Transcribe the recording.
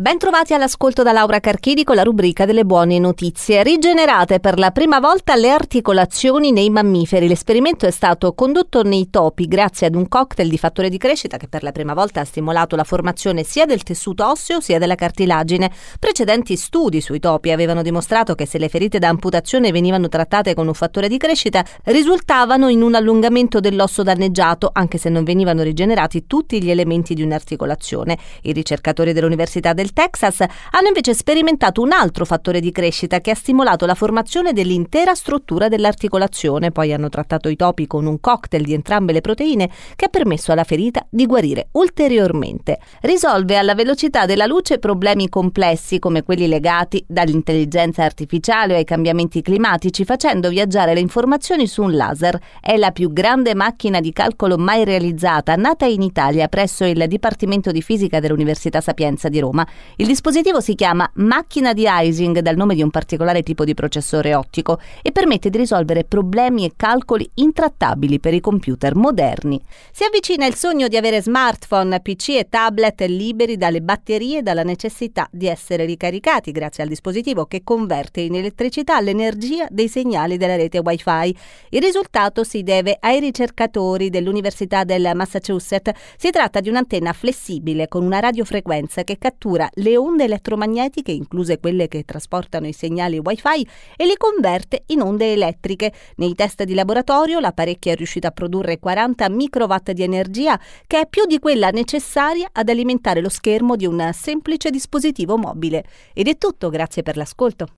Bentrovati all'ascolto da Laura Carchidi con la rubrica delle buone notizie. Rigenerate per la prima volta le articolazioni nei mammiferi. L'esperimento è stato condotto nei topi grazie ad un cocktail di fattore di crescita che per la prima volta ha stimolato la formazione sia del tessuto osseo sia della cartilagine. Precedenti studi sui topi avevano dimostrato che se le ferite da amputazione venivano trattate con un fattore di crescita risultavano in un allungamento dell'osso danneggiato anche se non venivano rigenerati tutti gli elementi di un'articolazione. I ricercatori dell'Università del del Texas hanno invece sperimentato un altro fattore di crescita che ha stimolato la formazione dell'intera struttura dell'articolazione. Poi hanno trattato i topi con un cocktail di entrambe le proteine che ha permesso alla ferita di guarire ulteriormente. Risolve alla velocità della luce problemi complessi come quelli legati dall'intelligenza artificiale o ai cambiamenti climatici, facendo viaggiare le informazioni su un laser. È la più grande macchina di calcolo mai realizzata, nata in Italia presso il Dipartimento di Fisica dell'Università Sapienza di Roma. Il dispositivo si chiama macchina di Ising dal nome di un particolare tipo di processore ottico e permette di risolvere problemi e calcoli intrattabili per i computer moderni. Si avvicina il sogno di avere smartphone, PC e tablet liberi dalle batterie e dalla necessità di essere ricaricati grazie al dispositivo che converte in elettricità l'energia dei segnali della rete Wi-Fi. Il risultato si deve ai ricercatori dell'Università del Massachusetts. Si tratta di un'antenna flessibile con una radiofrequenza che cattura le onde elettromagnetiche, incluse quelle che trasportano i segnali wifi, e li converte in onde elettriche. Nei test di laboratorio l'apparecchio è riuscito a produrre 40 microwatt di energia, che è più di quella necessaria ad alimentare lo schermo di un semplice dispositivo mobile. Ed è tutto, grazie per l'ascolto.